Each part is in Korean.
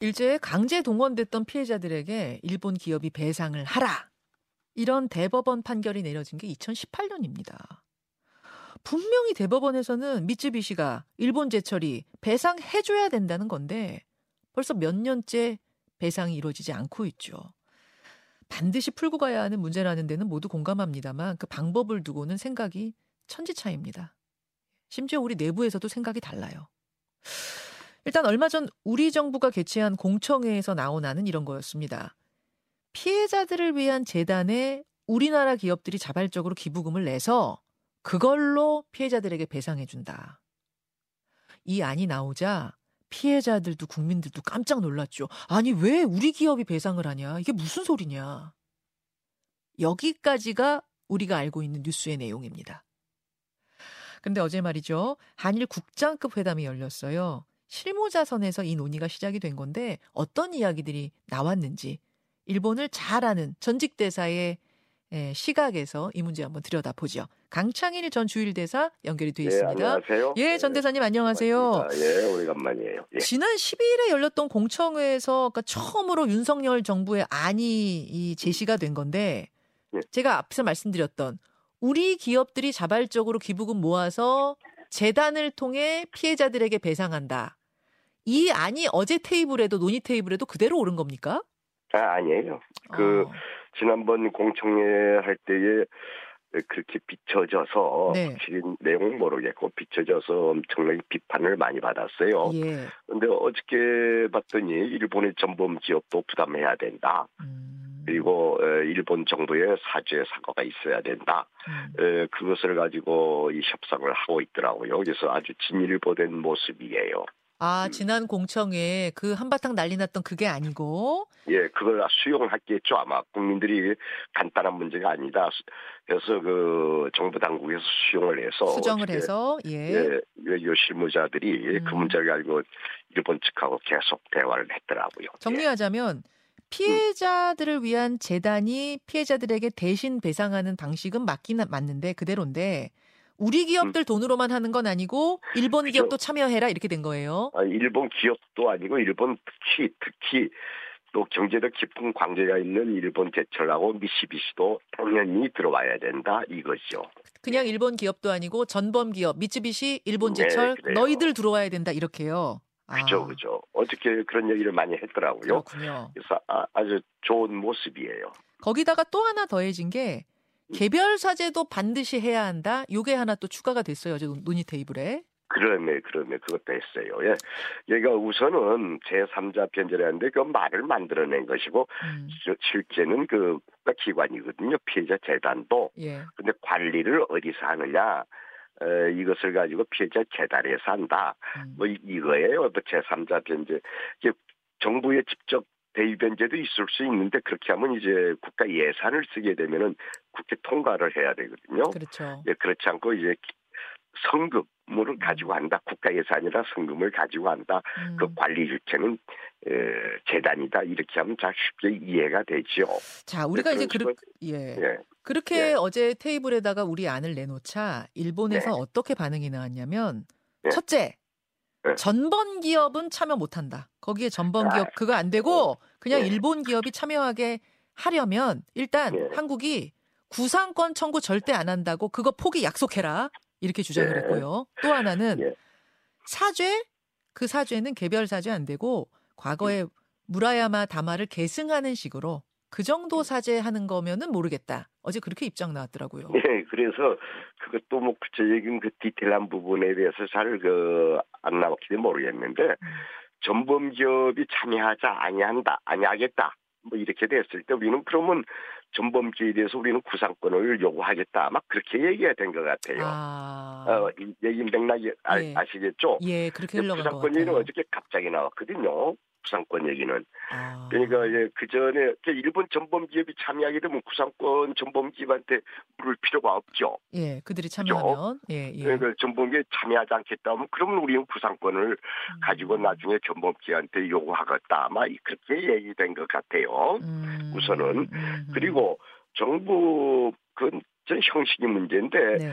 일제에 강제 동원됐던 피해자들에게 일본 기업이 배상을 하라. 이런 대법원 판결이 내려진 게 2018년입니다. 분명히 대법원에서는 미쯔비시가 일본 제철이 배상해줘야 된다는 건데 벌써 몇 년째 배상이 이루어지지 않고 있죠. 반드시 풀고 가야 하는 문제라는 데는 모두 공감합니다만 그 방법을 두고는 생각이 천지차입니다. 심지어 우리 내부에서도 생각이 달라요. 일단 얼마 전 우리 정부가 개최한 공청회에서 안은 이런 거였습니다. 피해자들을 위한 재단에 우리나라 기업들이 자발적으로 기부금을 내서 그걸로 피해자들에게 배상해준다. 이 안이 나오자 피해자들도 국민들도 깜짝 놀랐죠. 아니, 왜 우리 기업이 배상을 하냐? 이게 무슨 소리냐? 여기까지가 우리가 알고 있는 뉴스의 내용입니다. 근데 어제 말이죠. 한일 국장급 회담이 열렸어요. 실무자선에서 이 논의가 시작이 된 건데 어떤 이야기들이 나왔는지 일본을 잘 아는 전직 대사의 시각에서 이 문제 한번 들여다보죠. 강창일 전 주일대사 연결이 돼 있습니다. 예, 안녕하세요. 예, 전 대사님 안녕하세요. 반갑습니다. 예, 오래간만이에요. 예. 지난 12일에 열렸던 공청회에서 그러니까 처음으로 윤석열 정부의 안이 이 제시가 된 건데 예. 제가 앞서 말씀드렸던 우리 기업들이 자발적으로 기부금 모아서 재단을 통해 피해자들에게 배상한다. 이 안이 어제 테이블에도 논의 테이블에도 그대로 오른 겁니까? 아, 아니에요. 그 어. 지난번 공청회 할 때에 그렇게 비춰져서 네. 확실히 내용 모르겠고 비춰져서 엄청나게 비판을 많이 받았어요. 예. 근데 어저께 봤더니 일본의 전범 기업도 부담해야 된다. 음. 그리고 에, 일본 정부의 사죄 사과가 있어야 된다. 음. 에, 그것을 가지고 이 협상을 하고 있더라고요. 그래서 아주 진일보된 모습이에요. 아, 지난 공청회에 그 한바탕 난리 났던 그게 아니고 예, 그걸 수용했겠죠. 아마 국민들이 간단한 문제가 아니다. 그래서 그 정부 당국에서 수용을 해서 수정을 해서 예. 예, 요 실무자들이 음. 그 문제를 알고 일본 측하고 계속 대화를 했더라고요. 예. 정리하자면 피해자들을 위한 재단이 피해자들에게 대신 배상하는 방식은 맞긴 맞는데 그대로인데 우리 기업들 돈으로만 하는 건 아니고 일본 그죠. 기업도 참여해라 이렇게 된 거예요. 아, 일본 기업도 아니고 일본 특히 특히 또 경제적 깊은 관계가 있는 일본 제철하고 미시비시도 당연히 들어와야 된다 이거죠. 그냥 일본 기업도 아니고 전범 기업 미쯔비시, 일본 네, 제철 그래요. 너희들 들어와야 된다 이렇게요. 그죠, 아, 그죠. 어떻게 그런 얘기를 많이 했더라고요. 그렇군요. 그래서 아, 아주 좋은 모습이에요. 거기다가 또 하나 더해진 게 개별 사제도 반드시 해야 한다. 요게 하나 또 추가가 됐어요. 어제 논의 테이블에. 그러네, 그러네, 그것도 했어요. 예. 얘가 우선은 제3자 변제라는데 그 말을 만들어낸 것이고, 음, 시- 실제는 그 국가기관이거든요. 피해자 재단도. 예. 근데 관리를 어디서 하느냐, 에, 이것을 가지고 피해자 재단에서 한다. 음. 뭐 이- 이거예요. 뭐 제3자 변제. 정부의 직접 대위 변제도 있을 수 있는데 그렇게 하면 이제 국가 예산을 쓰게 되면은 국회 통과를 해야 되거든요. 그렇죠. 예, 그렇지 않고 이제 성금을 가지고 한다. 국가 예산이라 성금을 가지고 한다. 음. 그 관리 주체는 에, 재단이다. 이렇게 하면 자 쉽게 이해가 되죠. 자, 우리가 이제 그렇 예. 예. 그렇게 예. 어제 테이블에다가 우리 안을 내놓자 일본에서 네. 어떻게 반응이 나왔냐면 네. 첫째 네. 전범 기업은 참여 못한다. 거기에 전범 아, 기업 그거 안 되고 그냥 네. 일본 기업이 참여하게 하려면 일단 네. 한국이 구상권 청구 절대 안 한다고 그거 포기 약속해라 이렇게 주장을 네. 했고요. 또 하나는 예. 사죄 그 사죄는 개별 사죄 안 되고 과거에 음. 무라야마 다마를 계승하는 식으로 그 정도 사죄하는 거면은 모르겠다. 어제 그렇게 입장 나왔더라고요. 예, 그래서 그것도 뭐 구체적인 그 디테일한 부분에 대해서 잘 그 안 나왔기는 모르겠는데 음. 전범 기업이 참여하자 아니한다 아니하겠다 뭐 이렇게 됐을 때 우리는 그러면 전범 기업에 대해서 우리는 구상권을 요구하겠다 아마 그렇게 얘기가 된 것 같아요. 아, 어, 이 얘기 맥락이 아, 예. 아시겠죠? 예, 그렇게 흘러간 것 구상권 얘기는. 어저께 갑자기 나왔거든요. 구상권 얘기는. 아, 그러니까 이제 그 전에 일본 전범 기업이 참여하게 되면 구상권 전범 기업한테 물을 필요가 없죠. 예, 그들이 참여하면 예, 예. 그러니까 전범기에 참여하지 않겠다면 그러면 우리는 구상권을 음. 가지고 나중에 전범기한테 요구하겠다 아마 그렇게 얘기된 것 같아요. 음, 우선은. 음, 그리고 정부 그전 형식이 문제인데 네.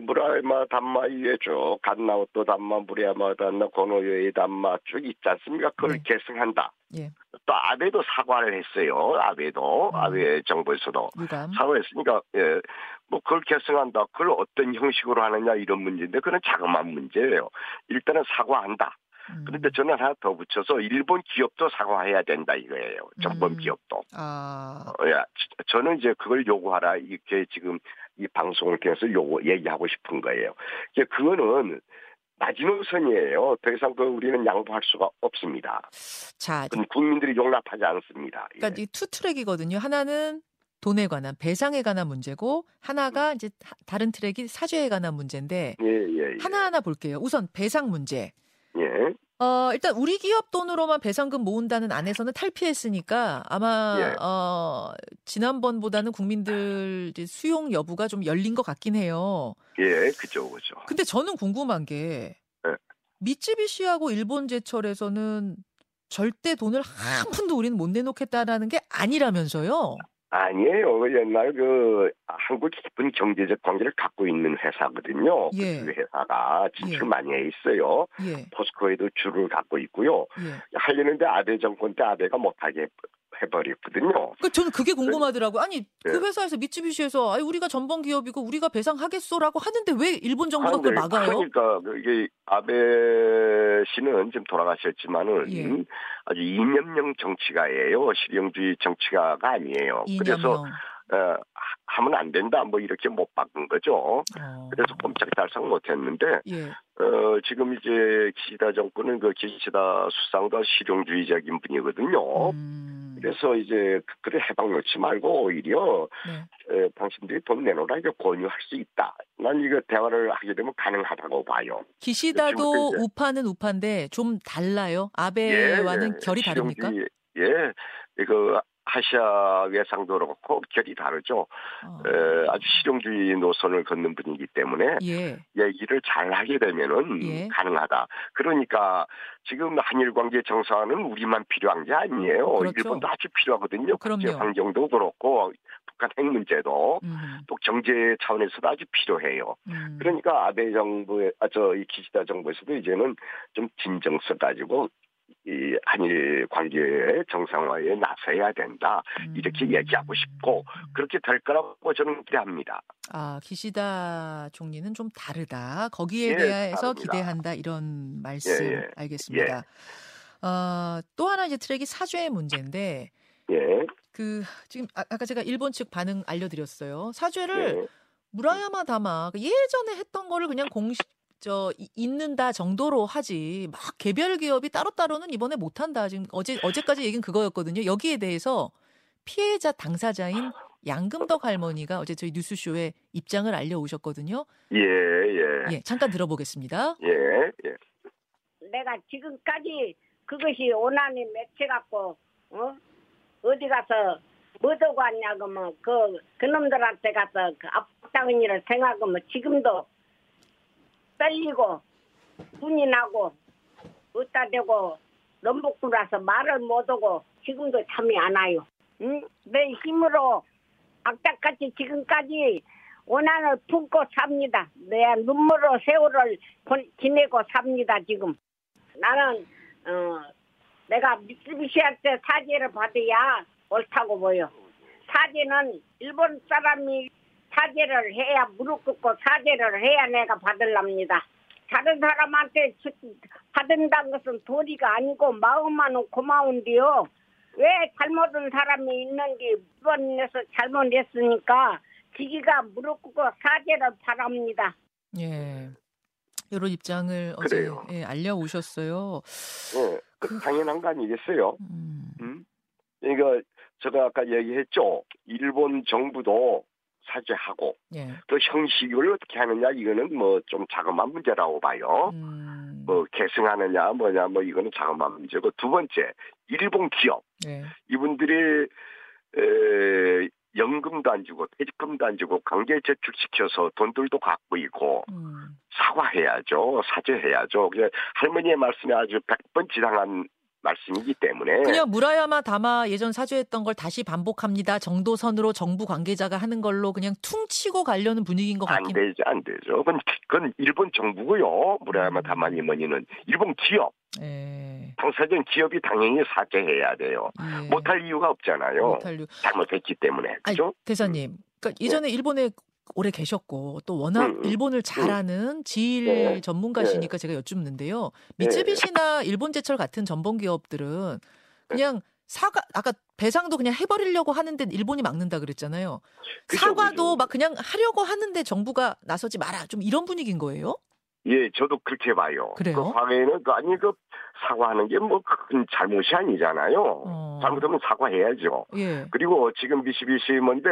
무라야마 담마 위에 쭉 갓나우또 담마 무라야마 담마 고노요의 담마 쭉 있지 않습니까? 그걸 네. 계승한다. 예. 또 아베도 사과를 했어요. 아베도 음. 아베 정부에서도 유감. 사과했으니까 예. 뭐 그걸 계승한다. 그걸 어떤 형식으로 하느냐 이런 문제인데 그건 자그마한 문제예요. 일단은 사과한다. 음. 그런데 저는 하나 더 붙여서 일본 기업도 사과해야 된다 이거예요. 전범 음. 기업도. 아, 어, 야, 지- 저는 이제 그걸 요구하라 이렇게 지금 이 방송을 통해서 요구 얘기하고 싶은 거예요. 이제 그거는 마지노선이에요. 더 이상 그 우리는 양보할 수가 없습니다. 자, 국민들이 용납하지 않습니다. 예. 그러니까 이투 트랙이거든요. 하나는 돈에 관한 배상에 관한 문제고 하나가 이제 하- 다른 트랙이 사죄에 관한 문제인데 예, 예, 예. 하나하나 볼게요. 우선 배상 문제. 예. 어, 일단 우리 기업 돈으로만 배상금 모은다는 안에서는 탈피했으니까 아마 예. 어, 지난번보다는 국민들 수용 여부가 좀 열린 것 같긴 해요. 예, 그죠, 그죠. 근데 저는 궁금한 게 네. 미쯔비시하고 일본 제철에서는 절대 돈을 한 푼도 우리는 못 내놓겠다라는 게 아니라면서요. 아니에요. 그 옛날 그 한국 깊은 경제적 관계를 갖고 있는 회사거든요. 예. 그 회사가 지출 예. 많이 해 있어요. 예, 포스코에도 줄을 갖고 있고요. 예. 하려는데 아베 정권 때 아베가 못하게 해버렸거든요. 그 저는 그게 궁금하더라고요. 아니 그 예. 회사에서 미쯔비시에서 아니 우리가 전범 기업이고 우리가 배상하겠소라고 하는데 왜 일본 정부가 그걸. 막아요? 그러니까 이게 아베 씨는 지금 돌아가셨지만은 예. 아주 이념형 정치가예요. 실용주의 정치가가 아니에요. 그래서 이념형. 어, 하- 하면 안 된다 뭐 이렇게 못 바꾼 거죠. 어. 그래서 꼼짝달싹 못했는데 예. 어, 지금 이제 기시다 정권은 그 기시다 수상도 실용주의적인 분이거든요. 음, 그래서 이제 그- 그래 해방 놓지 말고 오히려 네. 에, 당신들이 돈 내놓으라 이게 권유할 수 있다. 난 이거 대화를 하게 되면 가능하다고 봐요. 기시다도 우파는 우파인데 좀 달라요. 아베와는 결이 다릅니까? 예, 이거 아시아 외상도 그렇고 결이 다르죠. 어. 에, 아주 실용주의 노선을 걷는 분이기 때문에 예. 얘기를 잘 하게 되면은 예. 가능하다. 그러니까 지금 한일 관계 정상화는 우리만 필요한 게 아니에요. 그렇죠. 일본도 아주 필요하거든요. 국제 그럼요. 환경도 그렇고 북한 핵 문제도 음, 또 경제 차원에서도 아주 필요해요. 음. 그러니까 아베 정부의 아저 이 기시다 정부에서도 이제는 좀 진정 써가지고 이 한일 관계의 정상화에 나서야 된다 이렇게 음. 얘기하고 싶고 그렇게 될 거라고 저는 기대합니다. 아, 기시다 총리는 좀 다르다. 거기에 예, 대해서 다릅니다. 기대한다. 이런 말씀 예, 예. 알겠습니다. 어, 또 하나 이제 트랙이 사죄의 문제인데 예, 그 지금 아- 아까 제가 일본 측 반응 알려드렸어요. 사죄를 예. 무라야마 다마 그 예전에 했던 거를 그냥 공식 저 이- 있는다 정도로 하지 막 개별 기업이 따로따로는 이번에 못한다. 지금 어제 어제까지 얘기는 그거였거든요. 여기에 대해서 피해자 당사자인 양금덕 할머니가 어제 저희 뉴스쇼에 입장을 알려오셨거든요. 예, 예, 예, 잠깐 들어보겠습니다. 예, 예. 내가 지금까지 그것이 원한이 맺혀갖고 어 어디 가서 뭐도 왔냐고 뭐 그 그 놈들한테 가서 그 앞당한 일을 생각하면 지금도 떨리고 분이 나고 어디다 대고 넘복구라서 말을 못하고 지금도 잠이 안 와요. 응? 내 힘으로 악착같이 지금까지 원한을 품고 삽니다. 내 눈물로 세월을 본- 지내고 삽니다 지금. 나는 어 내가 미쓰비시한테 사죄를 받아야 옳다고 보여. 사죄는 일본 사람이 사죄를 해야 무릎 꿇고 사죄를 해야 내가 받을랍니다. 다른 사람한테 주- 받은다는 것은 도리가 아니고 마음만은 고마운데요. 왜 잘못한 사람이 있는지 이번에서 잘못했으니까 지기가 무릎 꿇고 사죄를 바랍니다. 예. 이런 입장을 어제 그래요. 예, 알려오셨어요. 예. 그 당연한 거 아니겠어요? 음, 음? 이거 제가 아까 얘기했죠. 일본 정부도 사죄하고 예. 그 형식을 어떻게 하느냐 이거는 뭐 좀 자그마한 문제라고 봐요. 음, 뭐 계승하느냐 뭐냐 뭐 이거는 자그마한 문제고 두 번째 일본 기업 예. 이분들이 에, 연금도 안 주고 퇴직금도 안 주고 강제 저축시켜서 돈들도 갖고 있고 음, 사과해야죠 사죄해야죠. 할머니의 말씀에 아주 100번 지당한 말씀이기 때문에 그냥 무라야마 다마 예전 사죄했던 걸 다시 반복합니다 정도 선으로 정부 관계자가 하는 걸로 그냥 퉁치고 가려는 분위기인 것안 같긴 되죠, 안 되죠. 그건, 그건 일본 정부고요. 무라야마 음. 다마니머니는 일본 기업, 예. 당사자인 기업이 당연히 사죄해야 돼요. 예. 못할 이유가 없잖아요. 못할 이유. 잘못했기 때문에 아니, 그죠? 대사님, 그러니까 이전에 일본에 오래 계셨고 또 워낙 음, 음. 일본을 잘하는 지일 네. 전문가시니까 제가 여쭙는데요. 미쯔비시나 일본 제철 같은 전범 기업들은 그냥 사과 아까 배상도 그냥 해버리려고 하는데 일본이 막는다 그랬잖아요. 그죠, 사과도 그죠. 막 그냥 하려고 하는데 정부가 나서지 마라 좀 이런 분위기인 거예요. 예, 저도 그렇게 봐요. 그래요? 그 과거에는 그 아니 그 사과하는 게 뭐 큰 잘못이 아니잖아요. 어. 잘못하면 사과해야죠. 예. 그리고 지금 미시비시 뭔데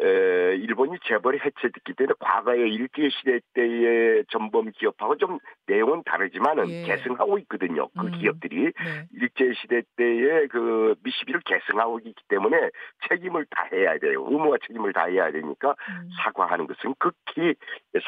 에, 일본이 재벌이 해체됐기 때문에 과거의 일제 시대 때의 전범 기업하고 좀 내용은 다르지만은 예. 계승하고 있거든요. 그 음. 기업들이 네. 일제 시대 때의 그 미시비를 계승하고 있기 때문에 책임을 다해야 돼요. 의무와 책임을 다해야 되니까 음. 사과하는 것은 극히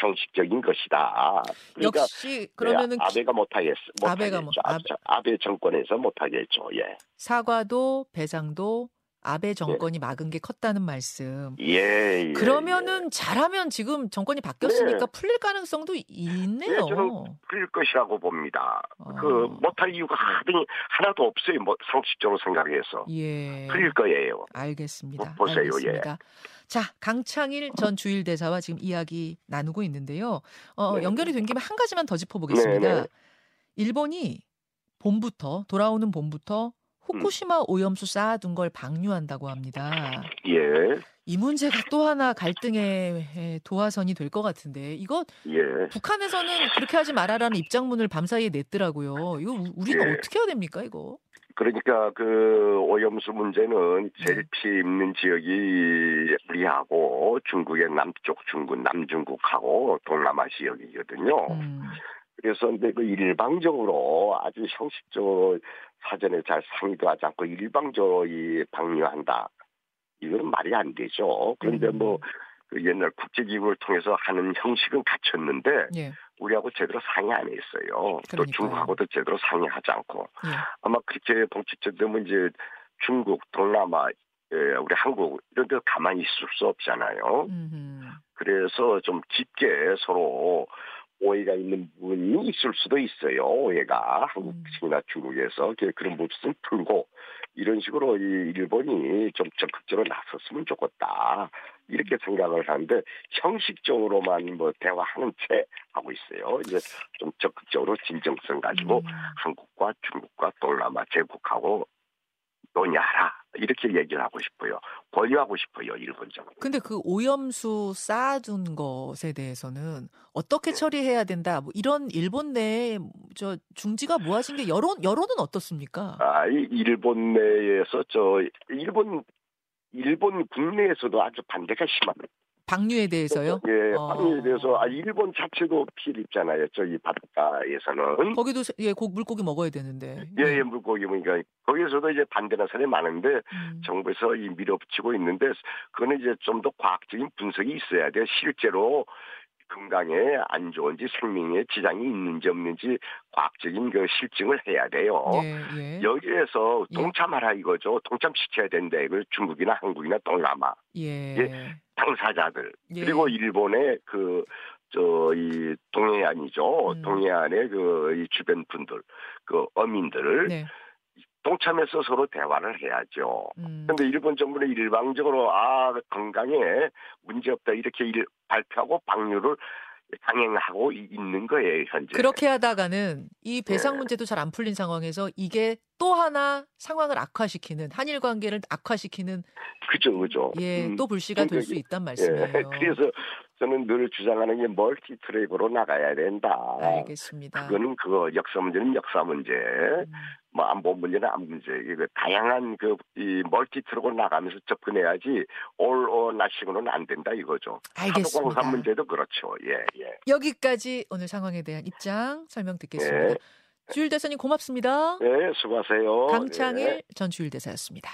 상식적인 것이다. 그러니까 역시 그러면은 네, 기- 아베가 못하겠어. 아베가 아베, 아베 정권에서 못하겠죠. 예. 사과도 배상도 네. 아베 정권이 막은 게 컸다는 말씀. 예. 예, 그러면은 잘하면 지금 정권이 바뀌었으니까 네. 풀릴 가능성도 있네요. 예, 저는 풀릴 것이라고 봅니다. 어. 그 못할 이유가 하등이 하나도 없어요. 뭐 상식적으로 생각해서 예. 풀릴 거예요. 알겠습니다. 보- 보세요, 예. 알겠습니다. 자, 강창일 전 주일 대사와 지금 이야기 나누고 있는데요. 어, 네. 연결이 된 김에 한 가지만 더 짚어보겠습니다. 네, 네. 일본이 봄부터 돌아오는 봄부터 후쿠시마 오염수 쌓아둔 걸 방류한다고 합니다. 예. 이 문제가 또 하나 갈등의 도화선이 될 것 같은데 이거 예. 북한에서는 그렇게 하지 말아라는 입장문을 밤사이에 냈더라고요. 이거 우- 우리가 예. 어떻게 해야 됩니까 이거? 그러니까 그 오염수 문제는 네. 제일 피해 입는 지역이 우리하고 중국의 남쪽 중국 남중국하고 동남아 지역이거든요. 음, 그래서 근데 그 일방적으로 아주 형식적으로 사전에 잘 상의도 하지 않고 일방적으로 이 방류한다. 이거는 말이 안 되죠. 그런데 음. 뭐그 옛날 국제기구를 통해서 하는 형식은 갖췄는데 예, 우리하고 제대로 상의 안 했어요. 또 그러니까요. 중국하고도 제대로 상의하지 않고 예. 아마 그렇게 봉치처 되면 이제 중국, 동남아, 예, 우리 한국 이런 데 가만히 있을 수 없잖아요. 음흠. 그래서 좀 깊게 서로 오해가 있는 부분이 있을 수도 있어요. 오해가 한국 음. 중국에서 그- 그런 부분은 풀고 이런 식으로 이 일본이 좀 적극적으로 나섰으면 좋겠다 이렇게 생각을 하는데 형식적으로만 뭐 대화하는 채 하고 있어요. 이제 좀 적극적으로 진정성 가지고 음. 한국과 중국과 동남아 제국하고 논의하라 이렇게 얘기를 하고 싶어요. 권유하고 싶어요 일본 정부. 근데 그 오염수 쌓아둔 것에 대해서는 네. 어떻게 처리해야 된다. 뭐 이런 일본 내에 저 중지가 모아진 게 여론 여론은 어떻습니까? 아, 이 일본 내에서 저 일본 일본 국내에서도 아주 반대가 심합니다. 방류에 대해서요? 예, 어. 방류에 대해서 아 일본 자체도 피해를 입잖아요. 저기 바닷가에서는 거기도 세- 예, 고, 물고기 먹어야 되는데. 예, 예, 물고기 보니까 거기에서도 이제 반대하는 사람이 많은데 음. 정부에서 이 밀어붙이고 있는데 그거는 이제 좀 더 과학적인 분석이 있어야 돼. 실제로 건강에 안 좋은지 생명에 지장이 있는지 없는지 과학적인 그 실증을 해야 돼요. 예, 예. 여기에서 예. 동참하라 이거죠. 동참시켜야 된다. 이걸 중국이나 한국이나 동남아 예. 예. 당사자들 예. 그리고 일본의 그 저 이 동해안이죠. 음. 동해안의 그 이 주변 분들, 그 어민들 네. 동참해서 서로 대화를 해야죠. 음. 근데 일본 정부는 일방적으로 아 건강에 문제 없다 이렇게 일, 발표하고 방류를 강행하고 이- 있는 거예요 현재. 그렇게 하다가는 이 배상 예. 문제도 잘 안 풀린 상황에서 이게 또 하나 상황을 악화시키는 한일 관계를 악화시키는 그죠, 그죠. 예, 음, 또 불씨가 될 수 있단 예, 말씀이에요. 그래서 저는 늘 주장하는 게 multi track으로 나가야 된다. 알겠습니다. 그거는 그거 역사 문제는 역사 문제, 음, 뭐 안보 문제는 안보 문제. 이거 다양한 그 이 multi track으로 나가면서 접근해야지 all or nothing 식으로는 안 된다 이거죠. 알겠습니다. 사도광산 문제도 그렇죠. 예, 예. 여기까지 오늘 상황에 대한 입장 설명 듣겠습니다. 예. 주일 대사님 고맙습니다. 네, 수고하세요. 강창일 예. 전 주일 대사였습니다.